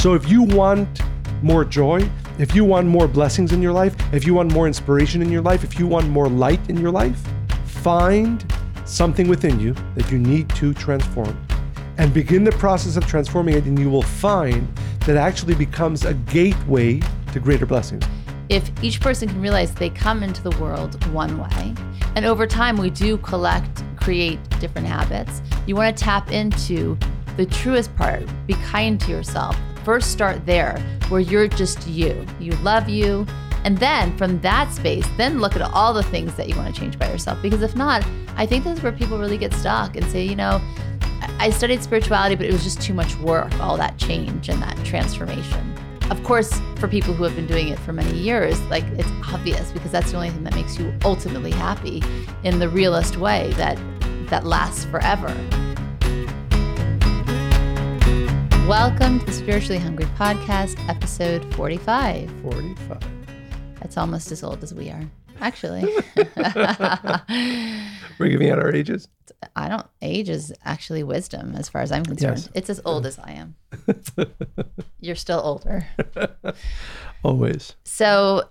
So if you want more joy, if you want more blessings in your life, if you want more inspiration in your life, if you want more light in your life, find something within you that you need to transform and begin the process of transforming it, and you will find that actually becomes a gateway to greater blessings. If each person can realize they come into the world one way, and over time we do collect, create different habits, you want to tap into the truest part. Be kind to yourself. First, start there where you're just you. You love you. And then from that space, then look at all the things that you want to change by yourself. Because if not, I think this is where people really get stuck and say, you know, I studied spirituality, but it was just too much work, all that change and that transformation. Of course, for people who have been doing it for many years, like it's obvious because that's the only thing that makes you ultimately happy in the realest way that that lasts forever. Welcome to the Spiritually Hungry Podcast, episode 45. 45. That's almost as old as we are, actually. We're giving out our ages. I don't, age is actually wisdom as far as I'm concerned. Yes. It's as old as I am. You're still older. Always. So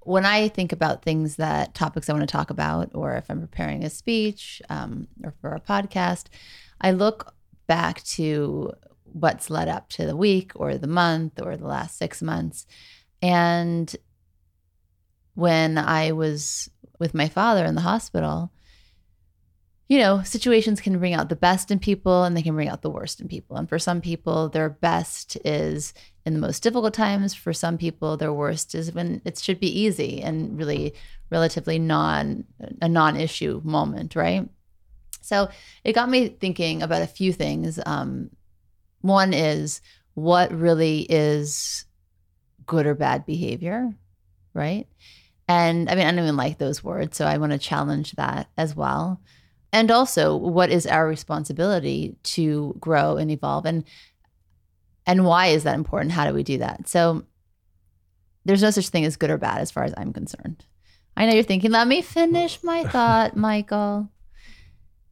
when I think about things that topics I want to talk about, or if I'm preparing a speech um, or for a podcast, I look back to what's led up to the week or the month or the last six months. And when I was with my father in the hospital, you know, situations can bring out the best in people and they can bring out the worst in people. And for some people, their best is in the most difficult times. For some people, their worst is when it should be easy and really relatively non a non-issue moment, right? So it got me thinking about a few things. Um, one is what really is good or bad behavior, right? And I mean, I don't even like those words, so I want to challenge that as well. And also, what is our responsibility to grow and evolve, and and why is that important? How do we do that? So, there's no such thing as good or bad, as far as I'm concerned. I know you're thinking, let me finish my thought, Michael,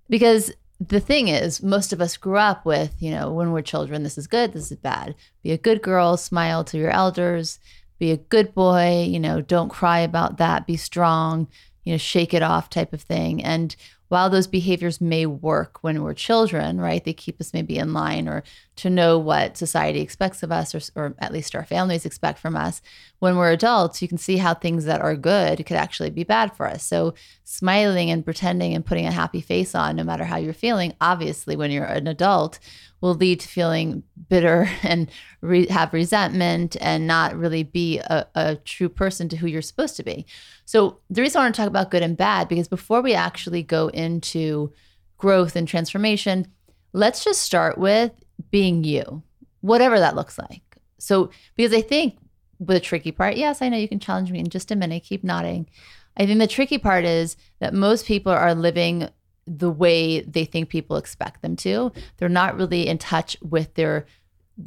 because the thing is, most of us grew up with, you know, when we're children, this is good, this is bad. Be a good girl, smile to your elders, be a good boy, you know, don't cry about that, be strong, you know, shake it off type of thing. And while those behaviors may work when we're children, right, they keep us maybe in line or to know what society expects of us, or, or at least our families expect from us. When we're adults, you can see how things that are good could actually be bad for us. So, smiling and pretending and putting a happy face on, no matter how you're feeling, obviously, when you're an adult, will lead to feeling bitter and re- have resentment and not really be a, a true person to who you're supposed to be. So, the reason I want to talk about good and bad, because before we actually go into growth and transformation, let's just start with being you, whatever that looks like. So, because I think the tricky part, yes, I know you can challenge me in just a minute, keep nodding. I think the tricky part is that most people are living the way they think people expect them to. They're not really in touch with their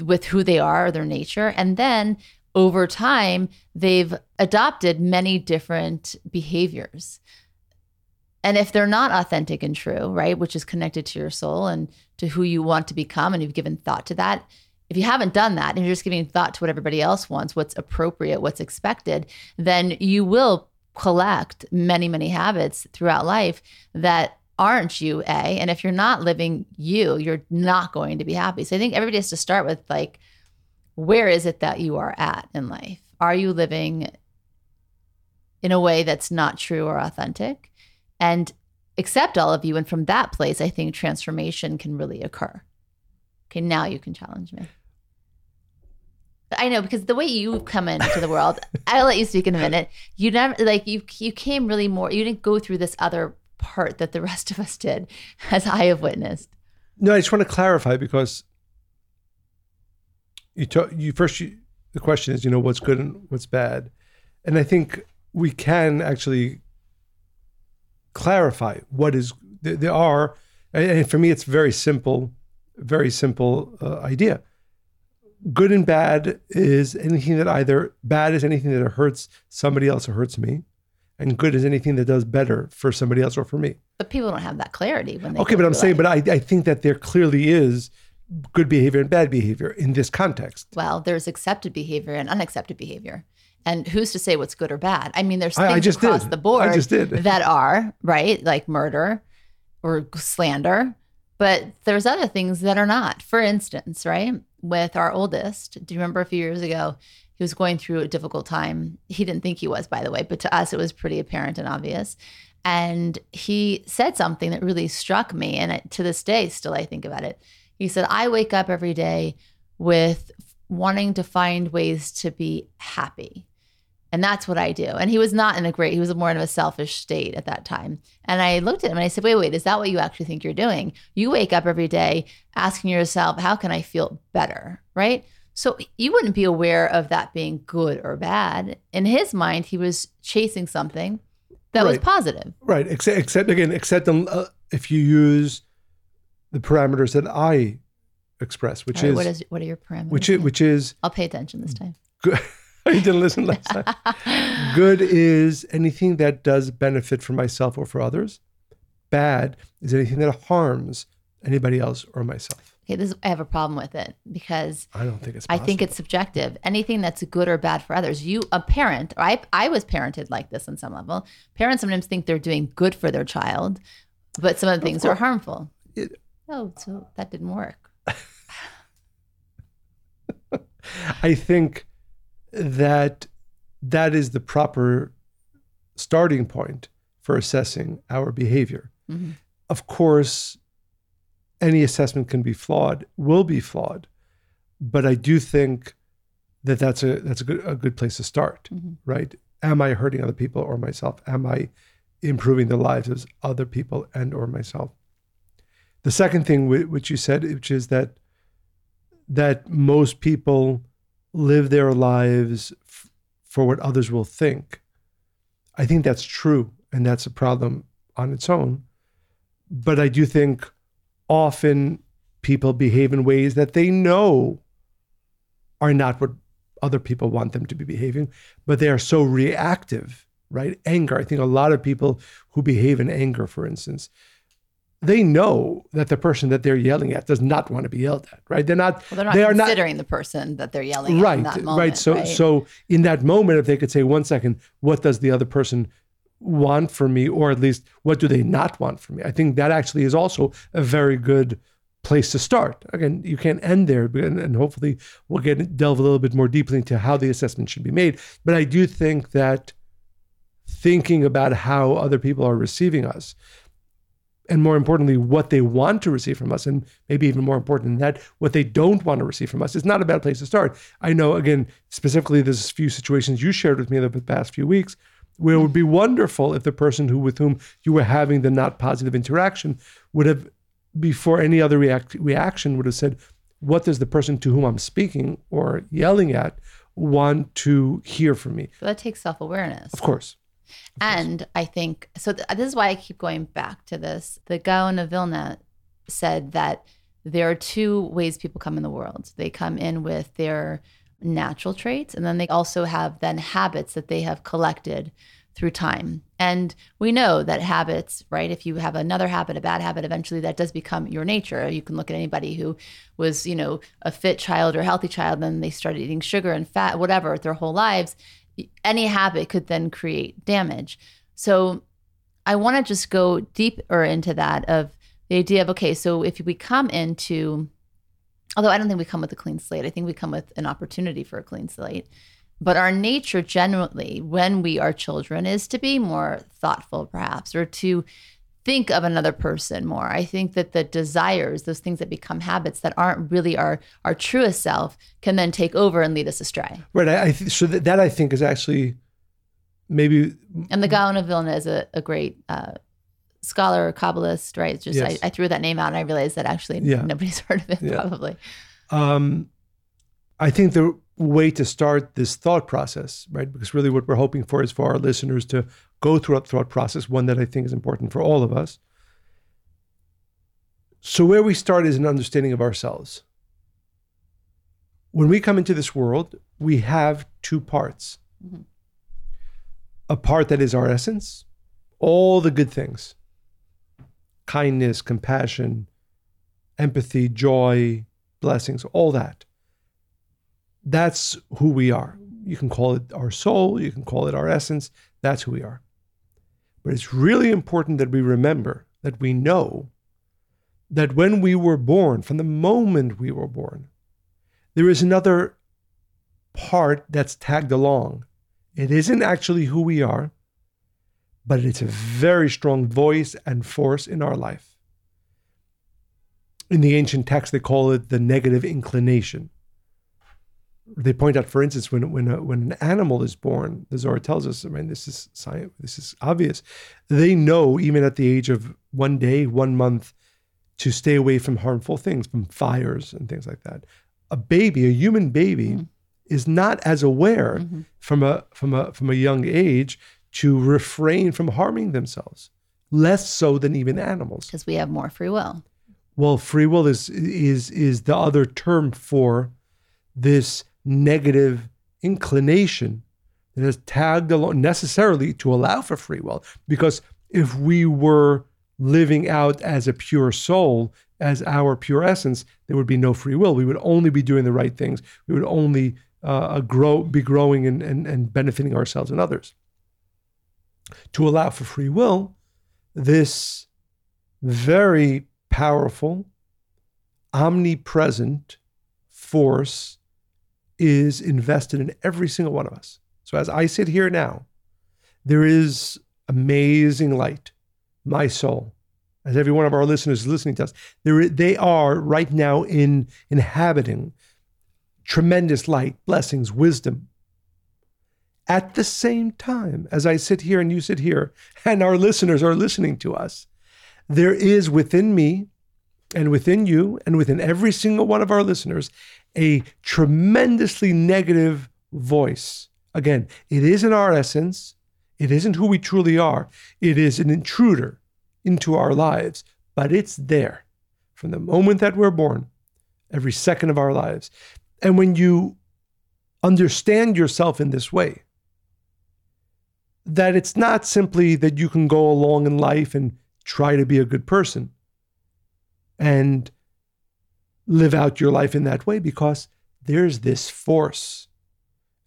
with who they are or their nature. And then over time, they've adopted many different behaviors. And if they're not authentic and true, right, which is connected to your soul and to who you want to become, and you've given thought to that, if you haven't done that and you're just giving thought to what everybody else wants, what's appropriate, what's expected, then you will collect many, many habits throughout life that aren't you, A. And if you're not living you, you're not going to be happy. So I think everybody has to start with like, where is it that you are at in life? Are you living in a way that's not true or authentic? And accept all of you. And from that place, I think transformation can really occur. Okay, now you can challenge me. I know because the way you come into the world, I'll let you speak in a minute. You never like you you came really more. You didn't go through this other part that the rest of us did, as I have witnessed. No, I just want to clarify because you talk, you first you, the question is you know what's good and what's bad, and I think we can actually clarify what is there, there are, and for me it's very simple, very simple uh, idea. Good and bad is anything that either bad is anything that hurts somebody else or hurts me, and good is anything that does better for somebody else or for me. But people don't have that clarity when they. Okay, but I'm saying, life. but I, I think that there clearly is good behavior and bad behavior in this context. Well, there's accepted behavior and unaccepted behavior. And who's to say what's good or bad? I mean, there's I- I things just across did. the board I just did. that are, right? Like murder or slander. But there's other things that are not. For instance, right? With our oldest, do you remember a few years ago? He was going through a difficult time. He didn't think he was, by the way, but to us, it was pretty apparent and obvious. And he said something that really struck me. And it, to this day, still, I think about it. He said, I wake up every day with wanting to find ways to be happy. And that's what I do. And he was not in a great, he was more in a selfish state at that time. And I looked at him and I said, wait, wait, is that what you actually think you're doing? You wake up every day asking yourself, how can I feel better? Right. So you wouldn't be aware of that being good or bad. In his mind, he was chasing something that was positive. Right. Except, except again, except uh, if you use the parameters that I express, which right, is, what is what are your parameters? which is which is I'll pay attention this time. good. you didn't listen last time. Good is anything that does benefit for myself or for others. Bad is anything that harms anybody else or myself. Okay, this I have a problem with it because I don't think it's. I think it's subjective. Anything that's good or bad for others. You, a parent, or I, I was parented like this on some level. Parents sometimes think they're doing good for their child, but some of the things are course. harmful. It- oh, so that didn't work. I think that that is the proper starting point for assessing our behavior. Mhm. Of course, any assessment can be flawed, will be flawed, but I do think that that's a that's a good a good place to start, Mhm. right? Am I hurting other people or myself? Am I improving the lives of other people and or myself? The second thing whi- which you said, which is that that most people live their lives f- for what others will think. I think that's true, and that's a problem on its own. But I do think often people behave in ways that they know are not what other people want them to be behaving, but they are so reactive, right? Anger. I think a lot of people who behave in anger, for instance, they know that the person that they're yelling at does not want to be yelled at, right? They're not. Well, they're not they are not considering the person that they're yelling at right in that moment. right so right? so in that moment if they could say one second what does the other person want from me or at least what do they not want from me i think that actually is also a very good place to start again you can't end there and, and hopefully we'll get delve a little bit more deeply into how the assessment should be made but i do think that thinking about how other people are receiving us and more importantly, what they want to receive from us, and maybe even more important than that, what they don't want to receive from us, is not a bad place to start. I know, again, specifically, there's a few situations you shared with me over the past few weeks where it would be wonderful if the person who with whom you were having the not positive interaction would have, before any other react, reaction, would have said, "What does the person to whom I'm speaking or yelling at want to hear from me?" So that takes self awareness. Of course, And I think so. Th- this is why I keep going back to this. The Gaon of Vilna said that there are two ways people come in the world. They come in with their natural traits, and then they also have then habits that they have collected through time. And we know that habits, right? If you have another habit, a bad habit, eventually that does become your nature. You can look at anybody who was, you know, a fit child or healthy child, and then they started eating sugar and fat, whatever, their whole lives. Any habit could then create damage. So I want to just go deeper into that of the idea of okay, so if we come into, although I don't think we come with a clean slate, I think we come with an opportunity for a clean slate. But our nature generally, when we are children, is to be more thoughtful, perhaps, or to think of another person more. I think that the desires, those things that become habits that aren't really our our truest self, can then take over and lead us astray. right. I, I th- so that, that I think is actually maybe And the Gaon of Vilna is a, a great uh, scholar or Kabbalist, right? It's just Yes. I, I threw that name out and I realized that actually Yeah. nobody's heard of it Yeah. probably. um, I think the way to start this thought process, right? Because really what we're hoping for is for our listeners to go through a thought process, one that I think is important for all of us. So, where we start is an understanding of ourselves. When we come into this world, we have two parts Mhm. a part that is our essence, all the good things kindness, compassion, empathy, joy, blessings, all that. That's who we are. You can call it our soul, you can call it our essence. That's who we are. But it's really important that we remember that we know that when we were born, from the moment we were born, there is another part that's tagged along. It isn't actually who we are, but it's a very strong voice and force in our life. In the ancient text, they call it the negative inclination. They point out, for instance, when when a, when an animal is born, the Zohar tells us. I mean, this is science. This is obvious. They know even at the age of one day, one month, to stay away from harmful things, from fires and things like that. A baby, a human baby, mm-hmm. is not as aware mm-hmm. from a from a from a young age to refrain from harming themselves, less so than even animals. Because we have more free will. Well, free will is is is the other term for this negative inclination that is tagged along necessarily to allow for free will. Because if we were living out as a pure soul, as our pure essence, there would be no free will. We would only be doing the right things. We would only uh, grow, be growing and, and, and benefiting ourselves and others. To allow for free will, this very powerful, omnipresent force is invested in every single one of us. So as I sit here now, there is amazing light my soul, as every one of our listeners is listening to us, they are right now in inhabiting tremendous light, blessings, wisdom. At the same time, as I sit here and you sit here, and our listeners are listening to us, there is within me and within you and within every single one of our listeners a tremendously negative voice. Again, it isn't our essence. It isn't who we truly are, it is an intruder into our lives, but it's there from the moment that we're born, every second of our lives. And when you understand yourself in this way, that it's not simply that you can go along in life and try to be a good person and live out your life in that way because there's this force.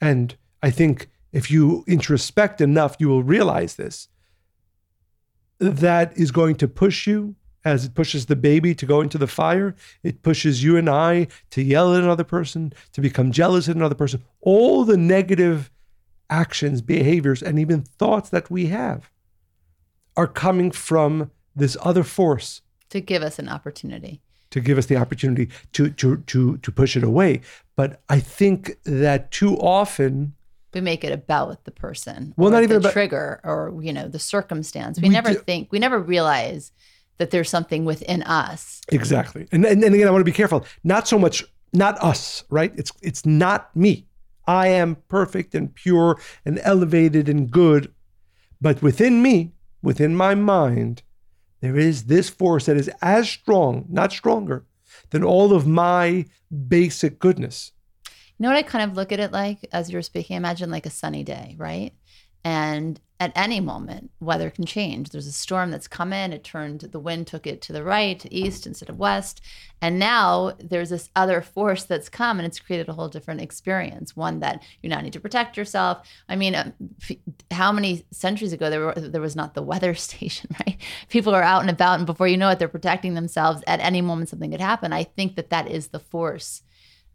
And I think if you introspect enough, you will realize this that is going to push you as it pushes the baby to go into the fire. It pushes you and I to yell at another person, to become jealous at another person. All the negative actions, behaviors, and even thoughts that we have are coming from this other force to give us an opportunity to give us the opportunity to to to to push it away. But i think that too often we make it about the person well not even the about trigger or you know the circumstance. We, we never do, think we never realize that there's something within us. Exactly. And, and and again i want to be careful. Not so much not us right? It's it's not me. I am perfect and pure and elevated and good but within me within my mind there is this force that is as strong not stronger than all of my basic goodness you know what I kind of look at it like as you're speaking? Imagine like a sunny day, right? And at any moment, weather can change. There's a storm that's come in. It turned, the wind took it to the right, east instead of west. And now there's this other force that's come and it's created a whole different experience, one that you now need to protect yourself. I mean, um, how many centuries ago there, were, there was not the weather station, right? People are out and about, and before you know it, they're protecting themselves. At any moment, something could happen. I think that that is the force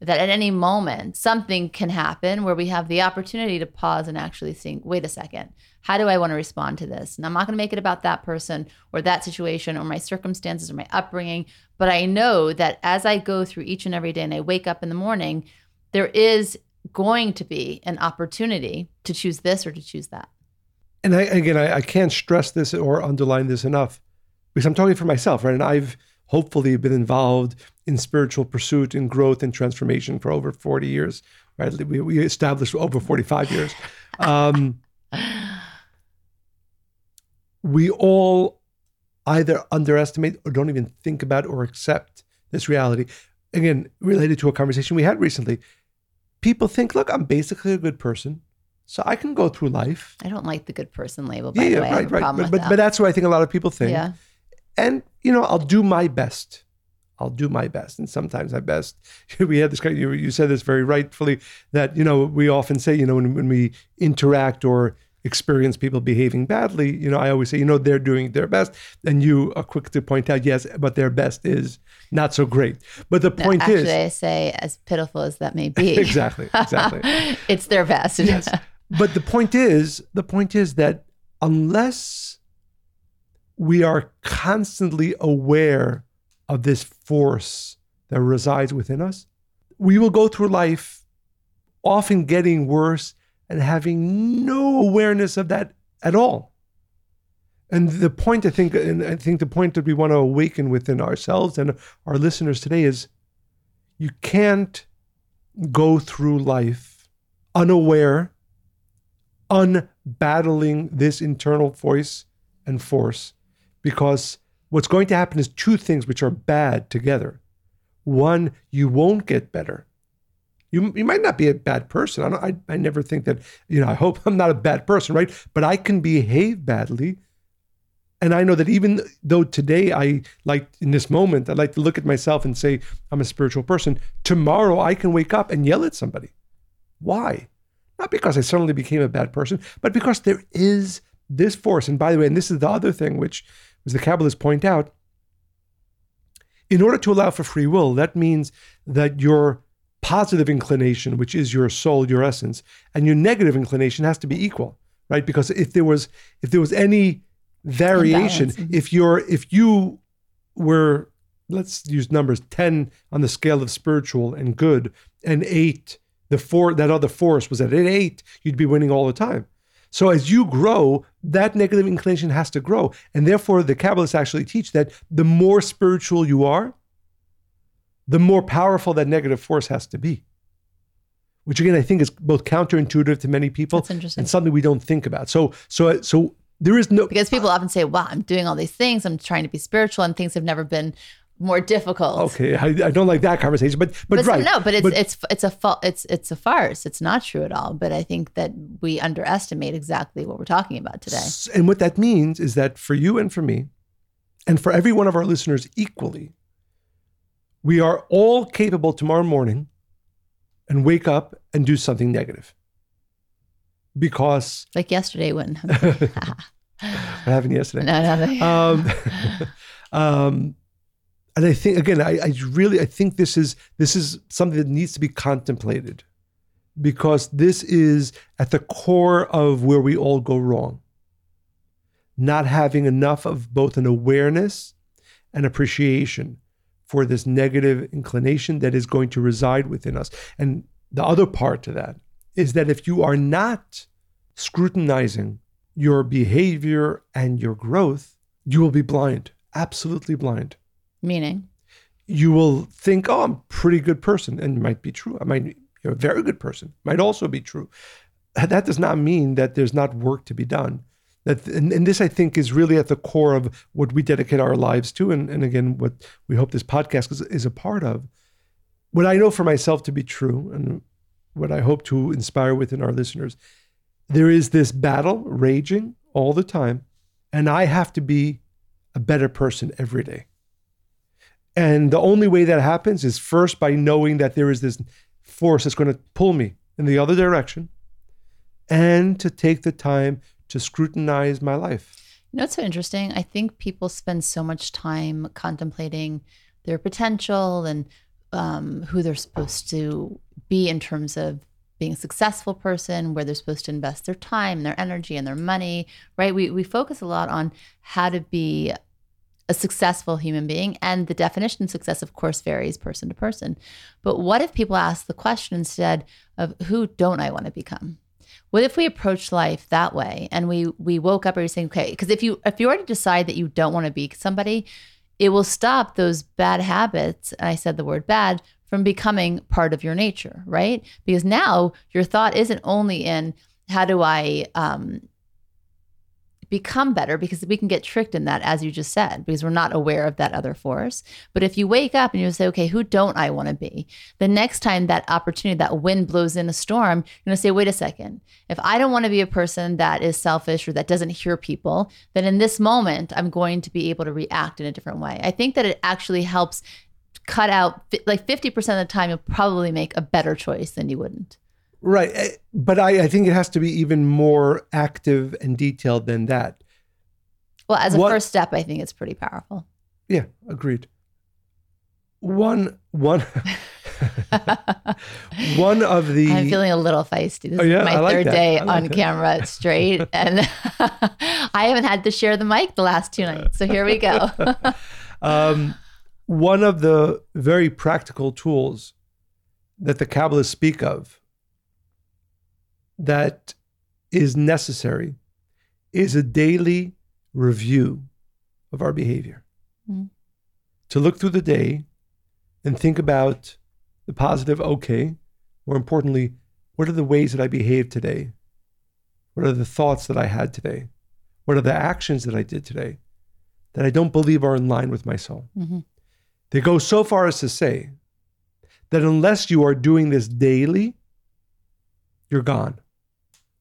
that at any moment something can happen where we have the opportunity to pause and actually think, wait a second, how do I want to respond to this? And I'm not going to make it about that person or that situation or my circumstances or my upbringing, but I know that as I go through each and every day and I wake up in the morning, there is going to be an opportunity to choose this or to choose that. And I, again, I, I can't stress this or underline this enough because I'm talking for myself, right? And I've hopefully been involved in spiritual pursuit and growth and transformation for over 40 years, right? We, we established over 45 years. Um, we all either underestimate or don't even think about or accept this reality. Again, related to a conversation we had recently, people think, look, I'm basically a good person. So I can go through life. I don't like the good person label, by yeah, the way. right, right. But, but, but, that's what I think a lot of people think. Yeah. And, you know, I'll do my best. I'll do my best. And sometimes my best, we had this kind you, you said this very rightfully that, you know, we often say, you know, when, when we interact or experience people behaving badly, you know, I always say, you know, they're doing their best. And you are quick to point out, yes, but their best is not so great. But the point Actually, is, I say, as pitiful as that may be, exactly, exactly. it's their best. yes. But the point is, the point is that unless we are constantly aware of this force that resides within us, we will go through life often getting worse and having no awareness of that at all. And the point I think, and I think the point that we want to awaken within ourselves and our listeners today is you can't go through life unaware, unbattling this internal voice and force, because what's going to happen is two things which are bad together. One, you won't get better. You, you might not be a bad person. I, don't, I, I never think that, you know, I hope I'm not a bad person, right? But I can behave badly. And I know that even though today I like in this moment, I like to look at myself and say, I'm a spiritual person. Tomorrow I can wake up and yell at somebody. Why? Not because I suddenly became a bad person, but because there is this force. And by the way, and this is the other thing which as the Kabbalists point out, in order to allow for free will, that means that your positive inclination, which is your soul, your essence, and your negative inclination has to be equal, right? Because if there was if there was any variation, Imbalance. Mm-hmm. if you're if you were let's use numbers 10 on the scale of spiritual and good and 8 the four that other force was at 8 you'd be winning all the time so as you grow, that negative inclination has to grow. And therefore, the Kabbalists actually teach that the more spiritual you are, the more powerful that negative force has to be. Which again, I think is both counterintuitive to many people That's interesting. and something we don't think about. So, so, so there is no because people often say, "Wow, I'm doing all these things. I'm trying to be spiritual, and things have never been more difficult." okay. I, I don't like that conversation, but but, But right. no, but it's it's it's a fa- it's it's a farce. It's not true at all. But I think that we underestimate exactly what we're talking about today. And what that means is that for you and for me, and for every one of our listeners equally, we are all capable tomorrow morning and wake up and do something negative. Because Like yesterday when what happened yesterday? no, no, no. Um, um, and I think again, I, I really I think this is this is something that needs to be contemplated because this is at the core of where we all go wrong. Not having enough of both an awareness and appreciation for this negative inclination that is going to reside within us. And the other part to that is that if you are not scrutinizing your behavior and your growth, you will be blind, absolutely blind. meaning You will think, oh, I'm a pretty good person, and it might be true. I might, you're a very good person, might also be true. That does not mean that there's not work to be done. That, and, and this, I think, is really at the core of what we dedicate our lives to, and, and again, what we hope this podcast is, is a part of. What I know for myself to be true, and what I hope to inspire within our listeners, there is this battle raging all the time, and I have to be a better person every day. And the only way that happens is first by knowing that there is this force that's going to pull me in the other direction, and to take the time to scrutinize my life. You know, it's so interesting. I think people spend so much time contemplating their potential and um, who they're supposed to be in terms of being a successful person, where they're supposed to invest their time, their energy, and their money. Right? We we focus a lot on how to be a successful human being, and the definition of success, of course, varies person to person. But what if people ask the question instead of who don't I want to become? What if we approach life that way and we we woke up we're saying, okay, because if you if you already decide that you don't want to be somebody, it will stop those bad habits, and I said the word bad, from becoming part of your nature, right? Because now your thought isn't only in how do I um, become better because we can get tricked in that as you just said because we're not aware of that other force. But if you wake up and you say okay who don't i want to be? The next time that opportunity that wind blows in a storm you're going to say wait a second. If i don't want to be a person that is selfish or that doesn't hear people then in this moment i'm going to be able to react in a different way. I think that it actually helps cut out like 50% of the time, you'll probably make a better choice than you wouldn't. Right. eh, But I, I think it has to be even more active and detailed than that. Well, as a What- first step, I think it's pretty powerful. Yeah, agreed. One one one of the I'm feeling a little feisty. This Oh, yeah, is my like third that. day like on that. camera straight, and I haven't had to share the mic the last two nights. So here we go. um, one of the very practical tools that the Kabbalists speak of that is necessary is a daily review of our behavior. Mhm. To look through the day and think about the positive, okay. More importantly, what are the ways that I behaved today? What are the thoughts that I had today? What are the actions that I did today that I don't believe are in line with my soul? Mhm. They go so far as to say that unless you are doing this daily, you're gone.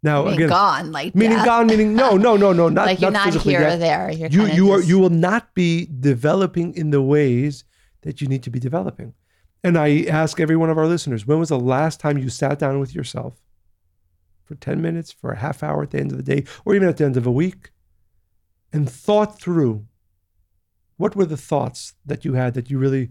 Now, I mean, again, gone, like meaning death. gone, meaning no, no, no, no, not like you're not not physically here or there. You're You you are you will not be developing in the ways that you need to be developing. And I ask every one of our listeners, when was the last time you sat down with yourself for 10 minutes, for a half hour at the end of the day, or even at the end of a week, and thought through what were the thoughts that you had that you really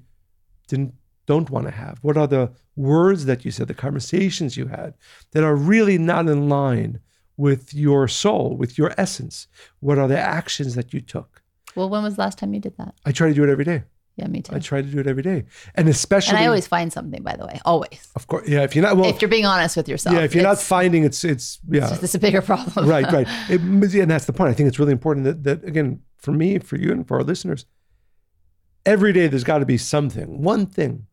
didn't don't want to have? What are the words that you said, the conversations you had that are really not in line with your soul, with your essence? What are the actions that you took? well, when was the last time you did that? I try to do it every day. Yeah, me too. I try to do it every day, and especially, and I always find something, by the way, always. of course, yeah. If you're not well, if you're being honest with yourself, yeah, if you're not finding it's it's yeah, it's just it's a bigger problem. right, right. It, and that's the point. I think it's really important that that again for me, for you, and for our listeners, every day there's got to be something, one thing,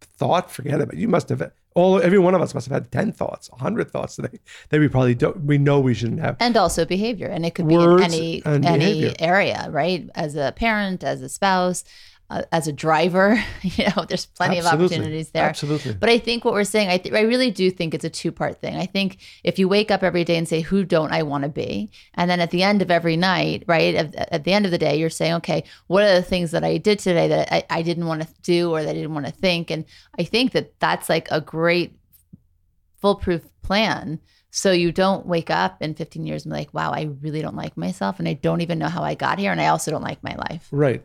thought. Forget about. It. You must have all. Every one of us must have had ten thoughts, hundred thoughts today that we probably don't. We know we shouldn't have. and also behavior and it could be in any any behavior. area right as a parent as a spouse uh, as a driver you know there's plenty of opportunities there. Absolutely. but i think what we're saying I, th- I really do think it's a two part thing. I think if you wake up every day and say who don't i want to be? And then at the end of every night right at, at the end of the day you're saying okay what are the things that i did today that i, I didn't want to do or that i didn't want to think? And i think that that's like a great foolproof plan. So you don't wake up in 15 years and be like wow i really don't like myself and i don't even know how i got here and i also don't like my life. Right.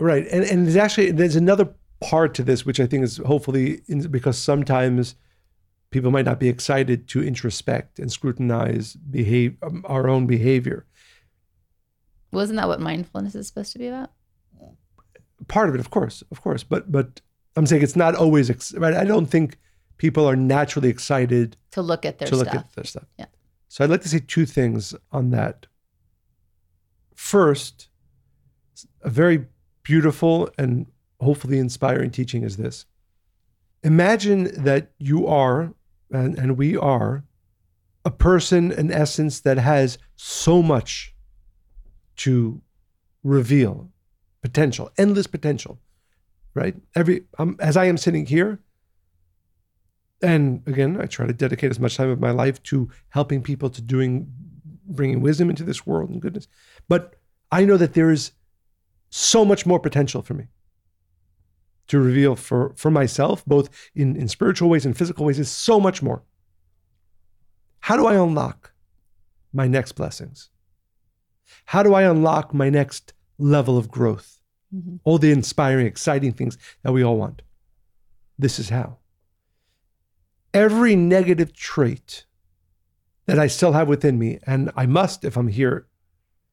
Right. And and there's actually there's another part to this which I think is hopefully in, because sometimes people might not be excited to introspect and scrutinize behave um, our own behavior. wasn't that what mindfulness is supposed to be about Part of it, of course, of course, but but I'm saying it's not always ex- right. I don't think people are naturally excited to look at their to look stuff at their stuff. Yeah. So I'd like to say two things on that. First, a very beautiful and hopefully inspiring teaching is this. Imagine that you are, and, and we are, a person, an essence that has so much to reveal potential, endless potential, right? Every um, as I am sitting here, and again, I try to dedicate as much time of my life to helping people to doing, bringing wisdom into this world and goodness. But I know that there is so much more potential for me to reveal for for myself, both in in spiritual ways and physical ways. Is so much more. How do I unlock my next blessings? How do I unlock my next level of growth? Mhm. All the inspiring, exciting things that we all want. This is how. Every negative trait that I still have within me, and I must if I'm here,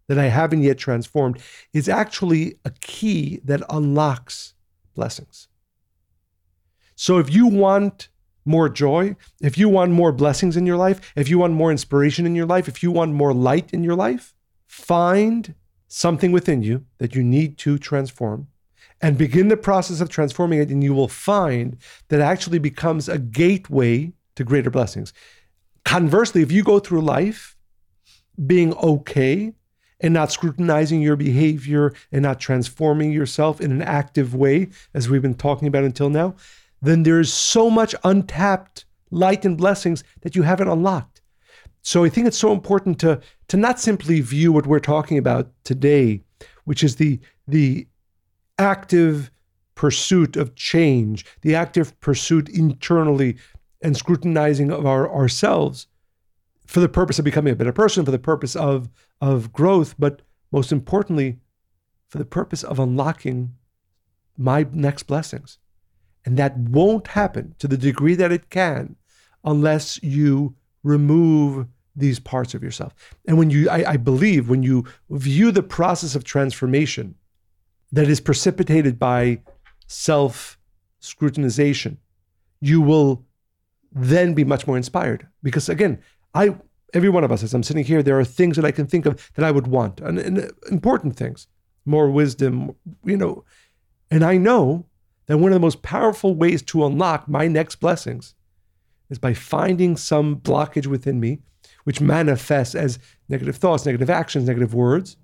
that I haven't yet transformed, is actually a key that unlocks blessings. So if you want more joy, if you want more blessings in your life, if you want more inspiration in your life, if you want more light in your life, find something within you that you need to transform and begin the process of transforming it, and you will find that actually becomes a gateway to greater blessings. Conversely, if you go through life being okay and not scrutinizing your behavior and not transforming yourself in an active way, as we've been talking about until now, then there's so much untapped light and blessings that you haven't unlocked. So I think it's so important to to not simply view what we're talking about today, which is the the active pursuit of change, the active pursuit internally and scrutinizing of our ourselves for the purpose of becoming a better person, for the purpose of of growth, but most importantly, for the purpose of unlocking my next blessings. And that won't happen to the degree that it can unless you remove these parts of yourself. And when you, I, I believe, when you view the process of transformation that is precipitated by self scrutinization, you will then be much more inspired. Because again, I, every one of us, as I'm sitting here, there are things that I can think of that I would want, and, and important things, more wisdom, you know. And I know that one of the most powerful ways to unlock my next blessings is by finding some blockage within me which manifests as negative thoughts, negative actions, negative words,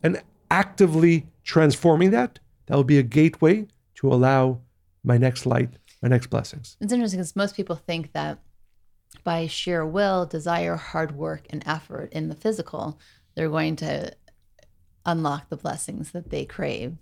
and actively transforming that, that will be a gateway to allow my next light, my next blessings. It's interesting because most people think that by sheer will, desire, hard work, and effort in the physical, they're going to unlock the blessings that they crave.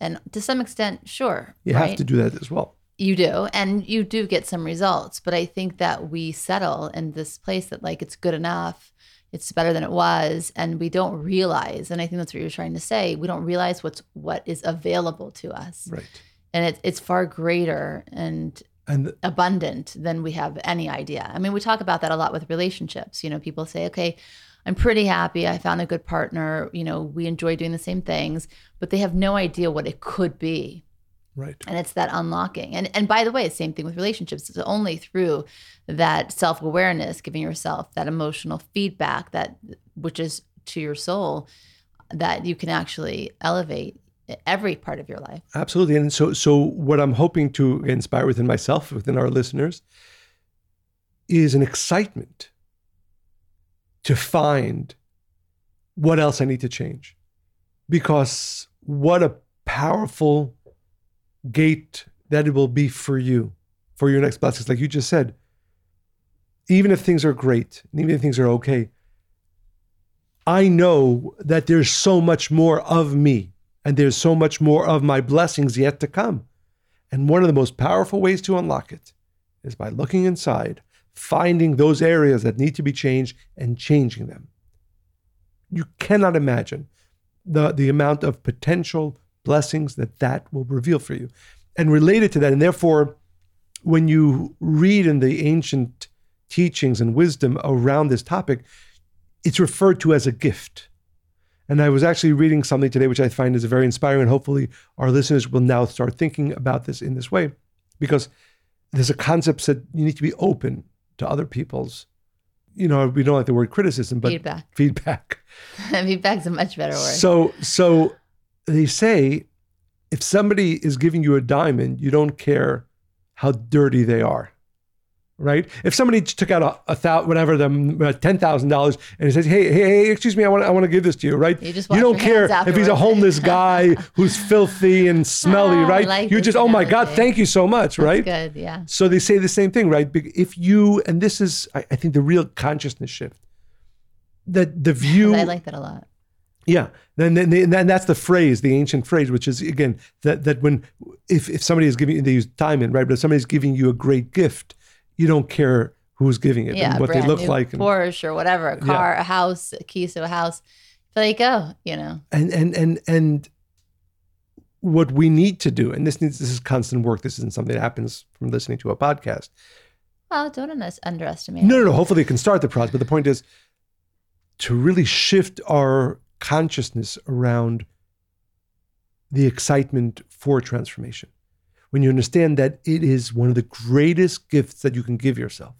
And to some extent, sure. You right? have to do that as well. You do, and you do get some results. But I think that we settle in this place that, like, it's good enough, it's better than it was, and we don't realize. And I think that's what you're trying to say. We don't realize what's what is available to us, Right. and it, it's far greater and And abundant than we have any idea. I mean, we talk about that a lot with relationships. You know, people say, okay, I'm pretty happy. I found a good partner. You know, we enjoy doing the same things, but they have no idea what it could be. right. And it's that unlocking. And and by the way, same thing with relationships. It's only through that self-awareness, giving yourself that emotional feedback that which is to your soul that you can actually elevate every part of your life. Absolutely. And so so what I'm hoping to inspire within myself, within our listeners, is an excitement to find what else I need to change. Because what a powerful gate that it will be for you, for your next blessings. Like you just said, even if things are great, even if things are okay, I know that there's so much more of me and there's so much more of my blessings yet to come. And one of the most powerful ways to unlock it is by looking inside, finding those areas that need to be changed and changing them. You cannot imagine the, the amount of potential blessings that that will reveal for you. And related to that, and therefore, when you read in the ancient teachings and wisdom around this topic, it's referred to as a gift. And I was actually reading something today, which I find is very inspiring. And hopefully, our listeners will now start thinking about this in this way, because there's a concept that you need to be open to other people's, you know, we don't like the word criticism, but Feedback. feedback. Feedback's a much better word. So, so they say if somebody is giving you a diamond, you don't care how dirty they are, right? If somebody took out a, a thousand, whatever, them uh, ten thousand dollars, and he says, "Hey, hey, hey, excuse me, I want, I want to give this to you," right? You just you don't care if he's a homeless guy who's filthy and smelly, Ah, right? like you just, oh my God, thank you so much, right? Good, yeah. So they say the same thing, right? If you, and this is, I, I think, the real consciousness shift, that the view. I like that a lot. Yeah, then, then, then that's the phrase, the ancient phrase, which is again that that when if if somebody is giving you they use diamond, right? But if somebody's giving you a great gift, you don't care who's giving it Yeah, and what they look new like, and, Porsche or whatever, a car, a house, keys to a house. There you go. You know, and and and and what we need to do, and this needs this is constant work. This isn't something that happens from listening to a podcast. well, don't un- underestimate. No, no, no. Hopefully, it can start the process. But the point is to really shift our consciousness around the excitement for transformation. When you understand that it is one of the greatest gifts that you can give yourself,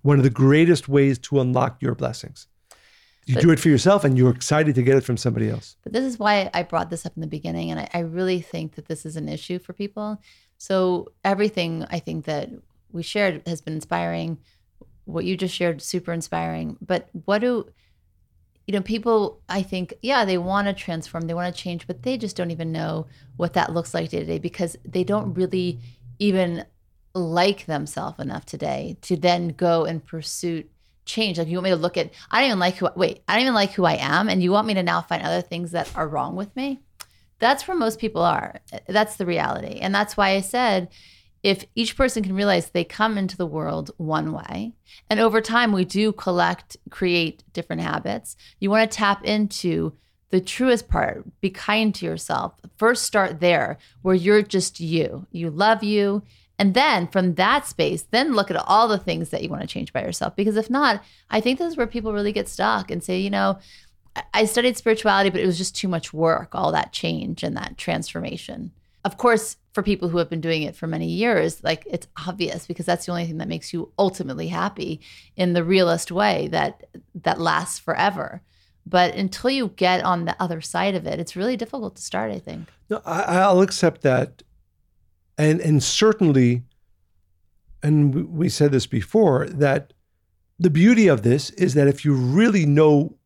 one of the greatest ways to unlock your blessings. You But- do it for yourself and you're excited to get it from somebody else. But this is why I brought this up in the beginning. And I, I really think that this is an issue for people. So everything I think that we shared has been inspiring. What you just shared, super inspiring. But what do, you know, people, I think, yeah, they want to transform, they want to change, but they just don't even know what that looks like day to day because they don't really even like themselves enough today to then go and pursue change. Like you want me to look at, I don't even like who, wait, I don't even like who I am. And you want me to now find other things that are wrong with me? That's where most people are. That's the reality. And that's why I said if each person can realize they come into the world one way, and over time we do collect, create different habits, you want to tap into the truest part be kind to yourself. First, start there where you're just you. You love you. And then from that space, then look at all the things that you want to change by yourself. Because if not, I think this is where people really get stuck and say, you know, I studied spirituality, but it was just too much work, all that change and that transformation. Of course, for people who have been doing it for many years, like it's obvious because that's the only thing that makes you ultimately happy in the realest way that that lasts forever. But until you get on the other side of it, it's really difficult to start, I think. No, I, I'll accept that. And and certainly, and we said this before, that the beauty of this is that if you really know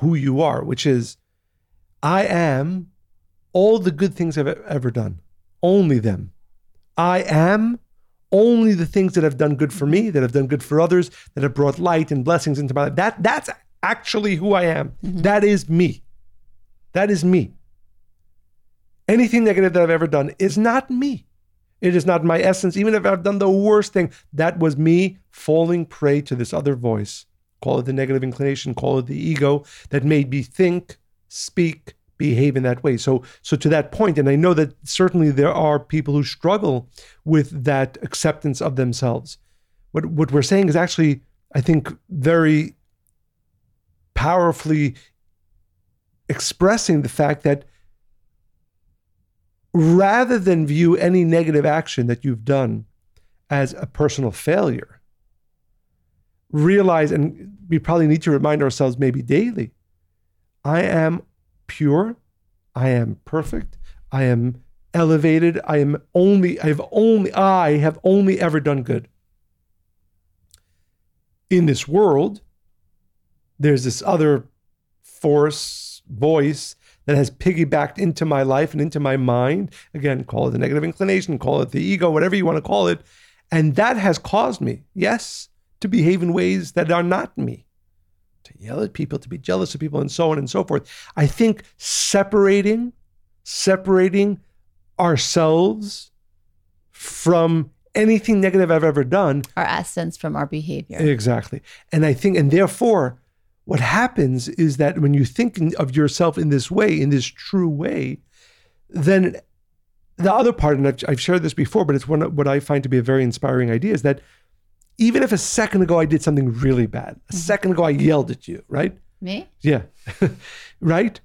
who you are, which is, I am all the good things I've ever done, only them. I am only the things that have done good for me, that have done good for others, that have brought light and blessings into my life. That that's actually who I am. Mm-hmm. That is me. That is me. Anything negative that I've ever done is not me. It is not my essence. Even if I've done the worst thing, that was me falling prey to this other voice. Call it the negative inclination, call it the ego that made me think, speak, behave in that way. So, so to that point, and I know that certainly there are people who struggle with that acceptance of themselves. What what we're saying is actually, I think, very powerfully expressing the fact that rather than view any negative action that you've done as a personal failure, realize, and we probably need to remind ourselves maybe daily, I am pure, I am perfect, I am elevated, I am only, I've only, I have only ever done good. In this world, there's this other force, voice that has piggybacked into my life and into my mind. Again, call it the negative inclination, call it the ego, whatever you want to call it. And that has caused me, yes, to behave in ways that are not me, to yell at people, to be jealous of people, and so on and so forth. I think separating, separating ourselves from anything negative I've ever done, our essence from our behavior. Exactly. And I think, and therefore, what happens is that when you think of yourself in this way, in this true way, then the other part, and I've, I've shared this before, but it's one of what I find to be a very inspiring idea is that even if a second ago I did something really bad, a mm-hmm. second ago I yelled at you, right? Me? Yeah. right?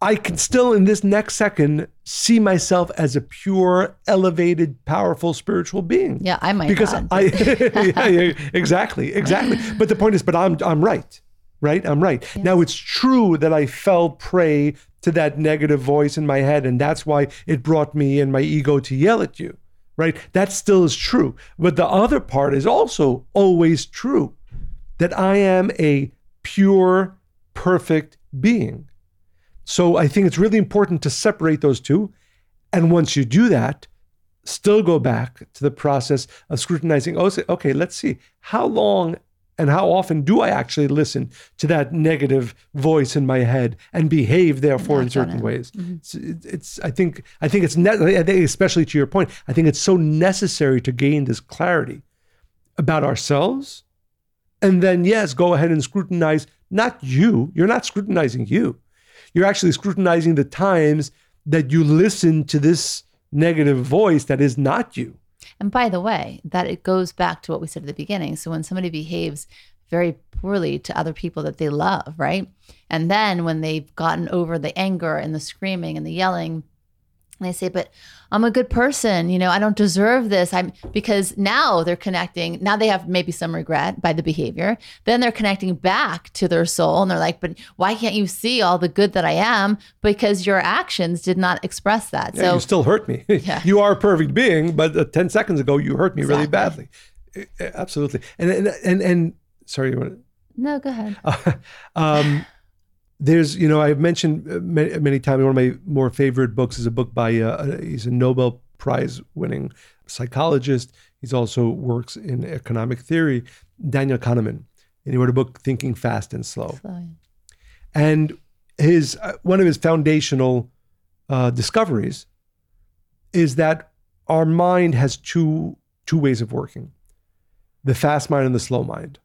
I can still, in this next second, see myself as a pure, elevated, powerful spiritual being. Yeah, I might because I, yeah, yeah, exactly, exactly. But the point is, but I'm I'm right right? I'm right. Now, it's true that I fell prey to that negative voice in my head, and that's why it brought me and my ego to yell at you, right? That still is true. But the other part is also always true that I am a pure, perfect being. So I think it's really important to separate those two. And once you do that, still go back to the process of scrutinizing. Oh, okay, let's see. How long and how often do I actually listen to that negative voice in my head and behave therefore in certain ways? Mm-hmm. It's, it's, I think I think it's ne- I think especially to your point, I think it's so necessary to gain this clarity about ourselves, and then yes, go ahead and scrutinize not you. You're not scrutinizing you. You're actually scrutinizing the times that you listen to this negative voice that is not you. And by the way, that it goes back to what we said at the beginning. So when somebody behaves very poorly to other people that they love, right? And then when they've gotten over the anger and the screaming and the yelling, they say, but I'm a good person. You know, I don't deserve this. I'm because now they're connecting. Now they have maybe some regret by the behavior. Then they're connecting back to their soul and they're like, but why can't you see all the good that I am? Because your actions did not express that. Yeah, so you still hurt me. Yeah. you are a perfect being, but uh, 10 seconds ago you hurt me exactly. really badly. Absolutely. And, and, and, and sorry, you want to? No, go ahead. Uh, um, there's, you know, I've mentioned many, many, times one of my more favorite books is a book by, uh, uh, he's a Nobel Prize winning psychologist. He's also works in economic theory, Daniel Kahneman. And he wrote a book, Thinking Fast and Slow. Slow. And his, uh, one of his foundational uh, discoveries is that our mind has two two ways of working: the fast mind and the slow mind.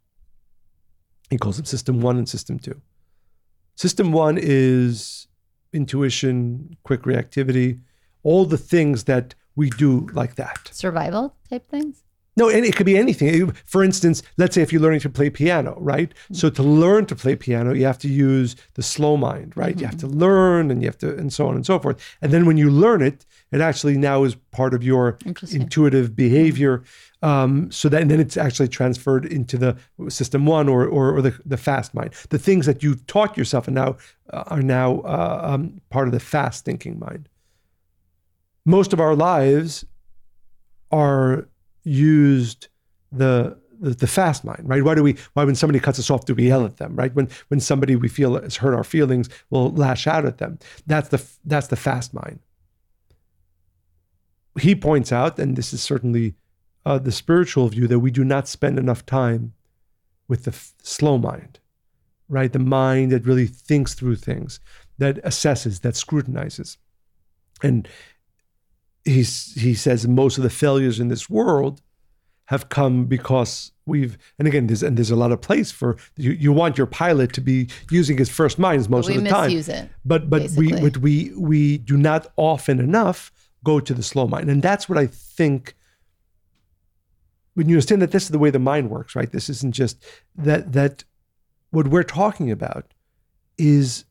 He calls them system one and system two. System one is intuition, quick reactivity, all the things that we do like that. Survival type things? No, and it could be anything. For instance, let's say if you're learning to play piano, right? Mm-hmm. So to learn to play piano, you have to use the slow mind, right? Mm-hmm. You have to learn and you have to, and so on and so forth. And then when you learn it, it actually now is part of your intuitive behavior. Um, so that, and then it's actually transferred into the system one or, or, or the, the fast mind. The things that you've taught yourself and now uh, are now uh, um, part of the fast thinking mind. Most of our lives are used the, the the, fast mind, right? Why do we? Why when somebody cuts us off, do we yell at them, right? When when somebody we feel has hurt our feelings, we'll lash out at them. That's the that's the fast mind. He points out, and this is certainly uh, the spiritual view, that we do not spend enough time with the f- slow mind, right? The mind that really thinks through things, that assesses, that scrutinizes, and he's, he says most of the failures in this world have come because we've and again there's and there's a lot of place for you you want your pilot to be using his first minds most of the time. it, but but basically. we but we we do not often enough go to the slow mind. And that's what i think when you understand that this is the way the mind works right? This isn't just that that what we're talking about is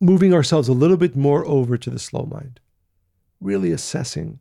moving ourselves a little bit more over to the slow mind really assessing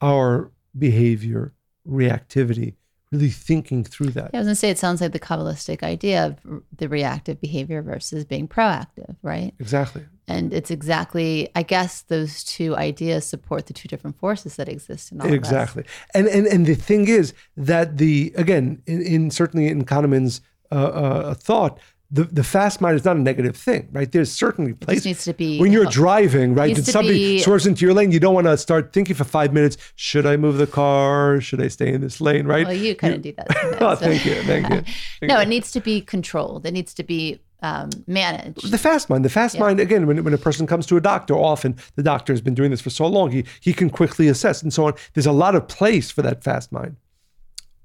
our behavior, reactivity, really thinking through that. Yeah, I was going to say, it sounds like the Kabbalistic idea of the reactive behavior versus being proactive, right? Exactly. And it's exactly, I guess, those two ideas support the two different forces that exist in all exactly. And, and and the thing is that the again, in, in certainly in Kahneman's uh, uh, thought, the, the fast mind is not a negative thing, right? There's certainly places needs to be when you're driving, right? And somebody be, swerves into your lane, you don't want to start thinking for five minutes. Should I move the car? Should I stay in this lane? Right? Well, you kind of do that. oh, thank you, thank you. Thank no, you. it needs to be controlled. It needs to be um, managed. The fast mind, the fast yeah. mind. Again, when, when a person comes to a doctor, often the doctor has been doing this for so long, he he can quickly assess and so on. There's a lot of place for that fast mind,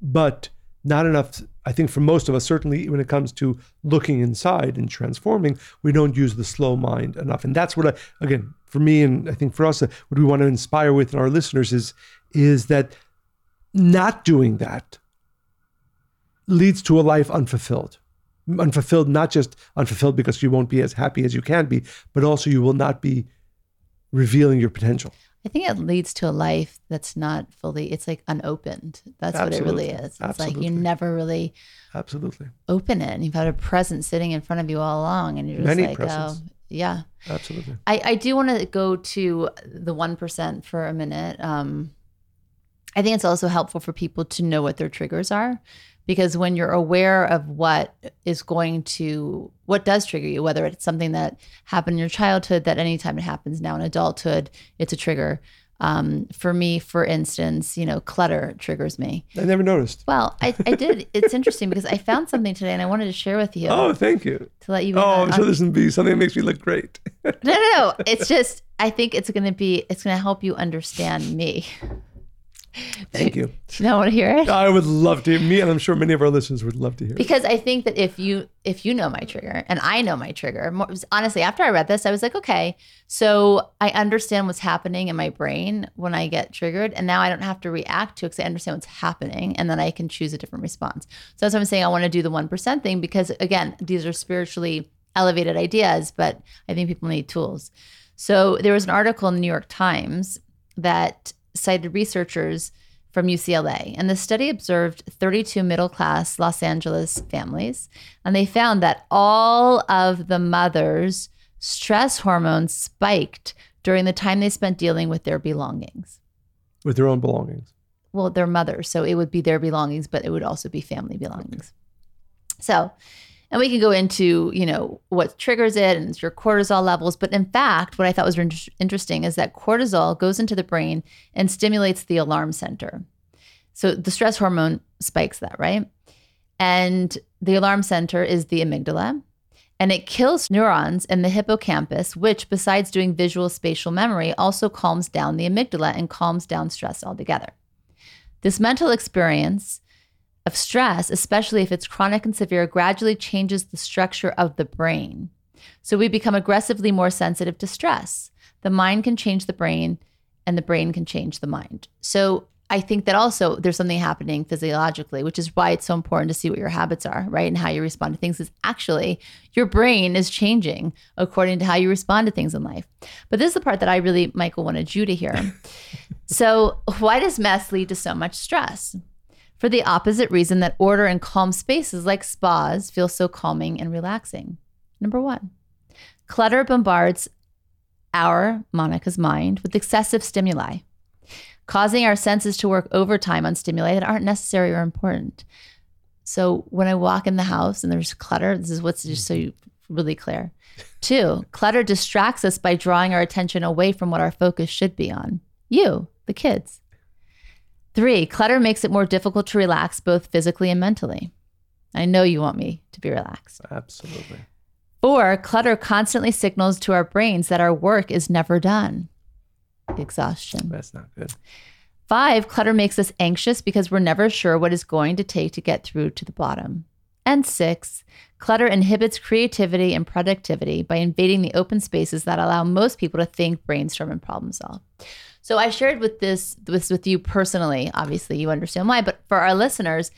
but not enough i think for most of us certainly when it comes to looking inside and transforming we don't use the slow mind enough. And that's what i again for me and i think for us uh, what we want to inspire with in our listeners is is that not doing that leads to a life unfulfilled. Unfulfilled not just unfulfilled because you won't be as happy as you can be but also you will not be revealing your potential I think it leads to a life that's not fully, it's like unopened. That's Absolutely. what it really is. It's Absolutely. like you never really Absolutely open it. And you've had a present sitting in front of you all along and you're just Many like, oh, presents. oh, yeah. Absolutely. I, I do want to go to the 1% for a minute. Um, I think it's also helpful for people to know what their triggers are because when you're aware of what is going to what does trigger you whether it's something that happened in your childhood that anytime it happens now in adulthood it's a trigger. Um, for me for instance you know clutter triggers me. I never noticed. Well i, I did. It's interesting because i found something today and i wanted to share with you oh thank you. to let you know, oh i'm sure this would be something that makes me look great. No no no. It's just i think it's going to be it's going to help you understand me Thank you. Do you not want to hear it? I would love to. Me and I'm sure many of our listeners would love to hear. Because it. Because I think that if you if you know my trigger and I know my trigger, more, honestly, after I read this, I was like, okay, so I understand what's happening in my brain when I get triggered, and now I don't have to react to it because I understand what's happening, and then I can choose a different response. So that's why I'm saying I want to do the one percent thing because again, these are spiritually elevated ideas, but I think people need tools. So there was an article in the New York Times that cited researchers from UCLA. And the study observed 32 middle class Los Angeles families. And they found that all of the mothers' stress hormones spiked during the time they spent dealing with their belongings. With their own belongings? Well, their mothers. So it would be their belongings, but it would also be family belongings. So and we can go into, you know, what triggers it and your cortisol levels. But in fact, what I thought was interesting is that cortisol goes into the brain and stimulates the alarm center. So the stress hormone spikes that, right? And the alarm center is the amygdala. and it kills neurons in the hippocampus, which, besides doing visual spatial memory, also calms down the amygdala and calms down stress altogether. This mental experience of stress, especially if it's chronic and severe, gradually changes the structure of the brain. So we become aggressively more sensitive to stress. The mind can change the brain, and the brain can change the mind. So I think that also there's something happening physiologically, which is why it's so important to see what your habits are, right? And how you respond to things is actually your brain is changing according to how you respond to things in life. But this is the part that I really, Michael, wanted you to hear. so, why does mess lead to so much stress? For the opposite reason that order and calm spaces like spas feel so calming and relaxing. Number one, clutter bombards our, Monica's mind, with excessive stimuli causing our senses to work overtime on stimuli that aren't necessary or important. So when I walk in the house and there's clutter, this is what's just so really clear. Two, clutter distracts us by drawing our attention away from what our focus should be on you, the kids. Three, clutter makes it more difficult to relax both physically and mentally. I know you want me to be relaxed. Absolutely. Four, clutter constantly signals to our brains that our work is never done exhaustion. That's not good. Five, clutter makes us anxious because we're never sure what is going to take to get through to the bottom. And six, clutter inhibits creativity and productivity by invading the open spaces that allow most people to think, brainstorm, and problem solve. So I shared with this this with you personally. Obviously, you understand why, but for our listeners,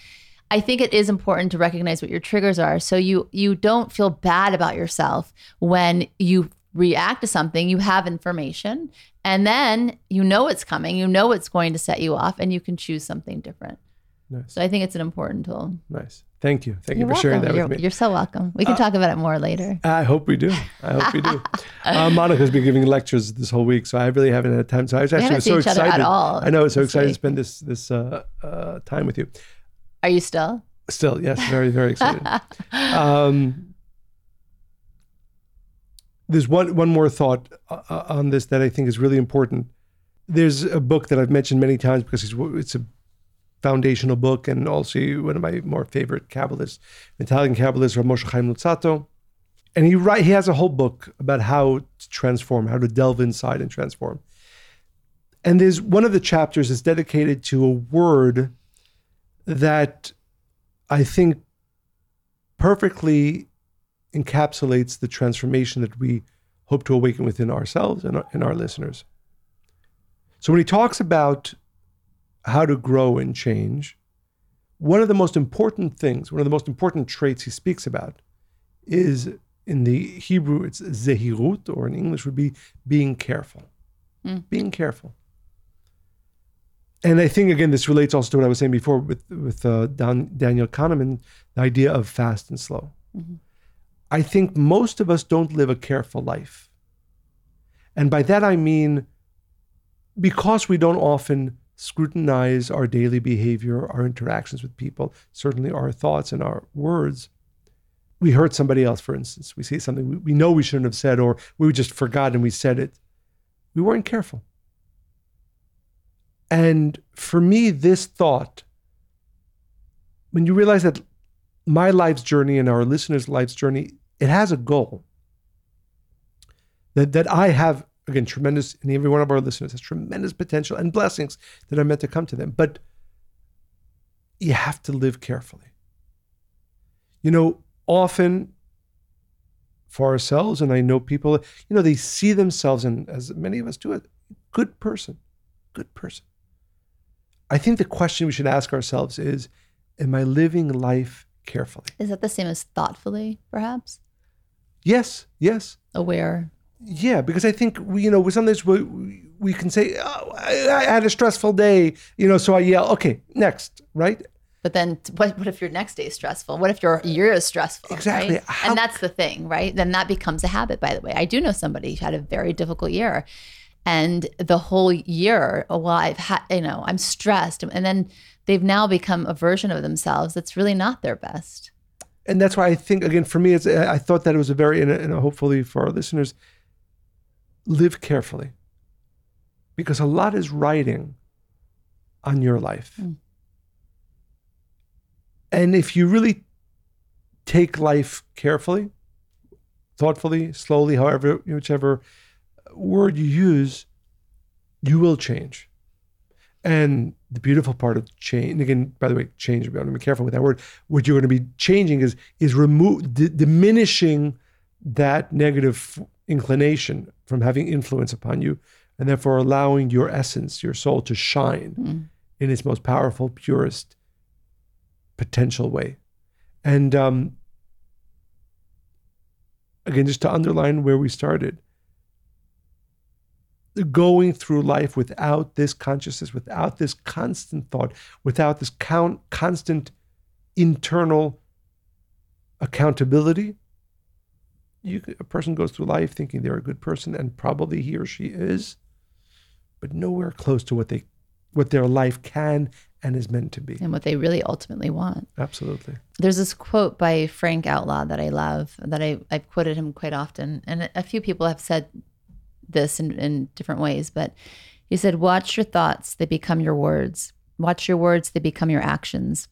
I think it is important to recognize what your triggers are so you you don't feel bad about yourself when you react to something, you have information, and then you know it's coming, you know it's going to set you off, and you can choose something different. Nice. So I think it's an important tool. Nice. Thank you. Thank you're you for welcome. sharing that you're, with me. You're so welcome. We can uh, talk about it more later. I hope we do. I hope we do. uh, Monica's been giving lectures this whole week, so I really haven't had time. So I was actually so excited. I know, so excited week. to spend this this uh, uh, time with you. Are you still? Still, yes, very very excited. um, there's one one more thought uh, uh, on this that I think is really important. There's a book that I've mentioned many times because it's, it's a foundational book and also one of my more favorite Kabbalists, Italian Kabbalist Rav Moshe Chaim Luzzatto. And he write, he has a whole book about how to transform, how to delve inside and transform. And there's one of the chapters is dedicated to a word that I think perfectly encapsulates the transformation that we hope to awaken within ourselves and our, and our listeners. So when he talks about how to grow and change, one of the most important things, one of the most important traits he speaks about is in the Hebrew, it's zehirut, or in English would be being careful. Mm. Being careful. And I think, again, this relates also to what I was saying before with, with uh, Dan, Daniel Kahneman, the idea of fast and slow. Mm-hmm. I think most of us don't live a careful life. And by that I mean because we don't often scrutinize our daily behavior, our interactions with people, certainly our thoughts and our words. We hurt somebody else, for instance. We say something we, know we shouldn't have said, or we just forgot and we said it. We weren't careful. And for me, this thought, when you realize that my life's journey and our listeners' life's journey, it has a goal. That that I have again tremendous, and every one of our listeners has tremendous potential and blessings that are meant to come to them. But you have to live carefully. You know, often for ourselves, and I know people, you know, they see themselves, and as many of us do, a good person, good person. I think the question we should ask ourselves is, am I living life carefully. Is that the same as thoughtfully, perhaps? Yes, yes. Aware. Yeah, because I think we, you know, sometimes we we can say, oh, I, I had a stressful day, you know, so I yell, okay, next, right? But then, what, what if your next day is stressful? What if your year is stressful? Exactly. Right? How, and that's the thing, right? Then that becomes a habit, by the way. I do know somebody who had a very difficult year. And the whole year, well, I've had, you know, I'm stressed. And then they've now become a version of themselves that's really not their best. And that's why I think, again, for me, it's, I thought that it was a very, and hopefully for our listeners, live carefully. Because a lot is riding on your life. Mm. And if you really take life carefully, thoughtfully, slowly, however, whichever word you use, you will change. And the beautiful part of change, again, by the way, change, I'm going to be careful with that word. What you're going to be changing is is remove d- diminishing that negative inclination from having influence upon you, and therefore allowing your essence, your soul, to shine Mm. in its most powerful, purest potential way. And um, again, just to underline where we started, going through life without this consciousness, without this constant thought, without this count, constant internal accountability, you, a person goes through life thinking they're a good person, and probably he or she is, but nowhere close to what they, what their life can and is meant to be. And what they really ultimately want. Absolutely. There's this quote by Frank Outlaw that I love that I, I've quoted him quite often. And a few people have said this in, in different ways, but he said, Watch your thoughts, they become your words. Watch your words, they become your actions.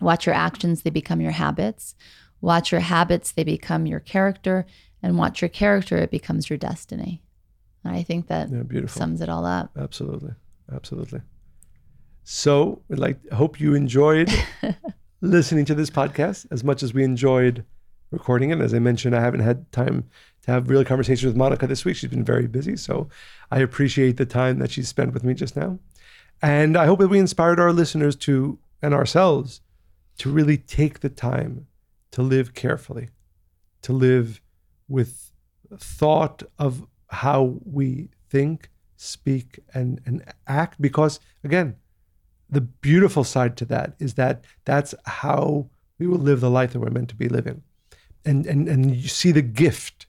Watch your actions, they become your habits. Watch your habits, they become your character. And watch your character, it becomes your destiny. And I think that Yeah, beautiful. sums it all up. Absolutely. Absolutely. So, we'd like hope you enjoyed listening to this podcast as much as we enjoyed recording it. As I mentioned, I haven't had time to have real conversations with Monica this week. She's been very busy, so I appreciate the time that she spent with me just now. And I hope that we inspired our listeners to and ourselves to really take the time to live carefully, to live with thought of how we think, speak, and, and act. Because again, the beautiful side to that is that that's how we will live the life that we're meant to be living. And, and, and you see the gift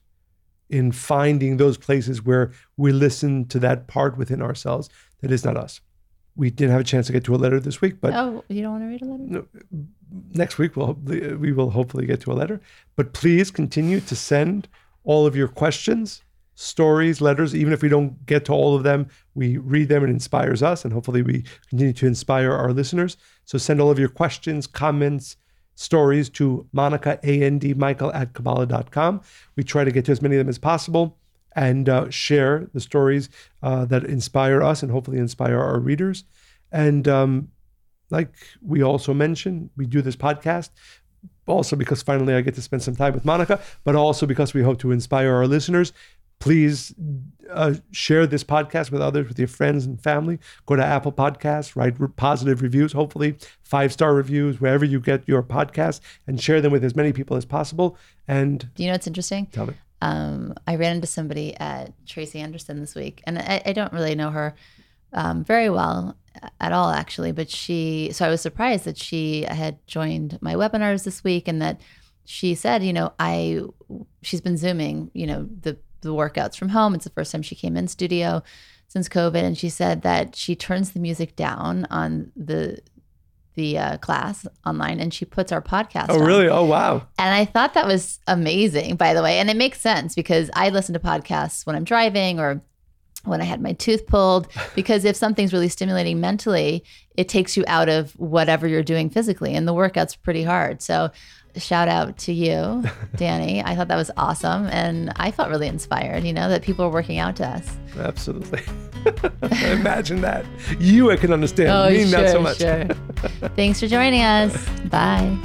in finding those places where we listen to that part within ourselves that is not us. We didn't have a chance to get to a letter this week, but oh, you don't want to read a letter? no, next week we'll we will hopefully get to a letter. But please continue to send all of your questions, stories, letters. Even if we don't get to all of them, we read them and inspires us, and hopefully we continue to inspire our listeners. So send all of your questions, comments, stories to Monica A N D Michael at Kabbalah.com. We try to get to as many of them as possible and uh, share the stories uh, that inspire us and hopefully inspire our readers. And um, like we also mentioned, we do this podcast also because finally I get to spend some time with Monica, but also because we hope to inspire our listeners. Please uh, share this podcast with others, with your friends and family. Go to Apple Podcasts, write re- positive reviews, hopefully five star reviews, wherever you get your podcast, and share them with as many people as possible. And Do you know what's interesting? tell me, um, I ran into somebody at Tracy Anderson this week, and I, I don't really know her um, very well at all, actually. But she, so I was surprised that she had joined my webinars this week, and that she said, you know, I, she's been zooming, you know, the the workouts from home. It's the first time she came in studio since COVID, and she said that she turns the music down on the the uh, class online, and she puts our podcast. oh on. really? Oh wow! And I thought that was amazing, by the way. And it makes sense because I listen to podcasts when I'm driving or when I had my tooth pulled, because if something's really stimulating mentally, it takes you out of whatever you're doing physically. And the workout's pretty hard. So shout out to you, Danny. I thought that was awesome. And I felt really inspired, you know, that people are working out to us. Absolutely. Imagine that. You, I can understand. Oh, Me, not so much. Thanks for joining us. Bye.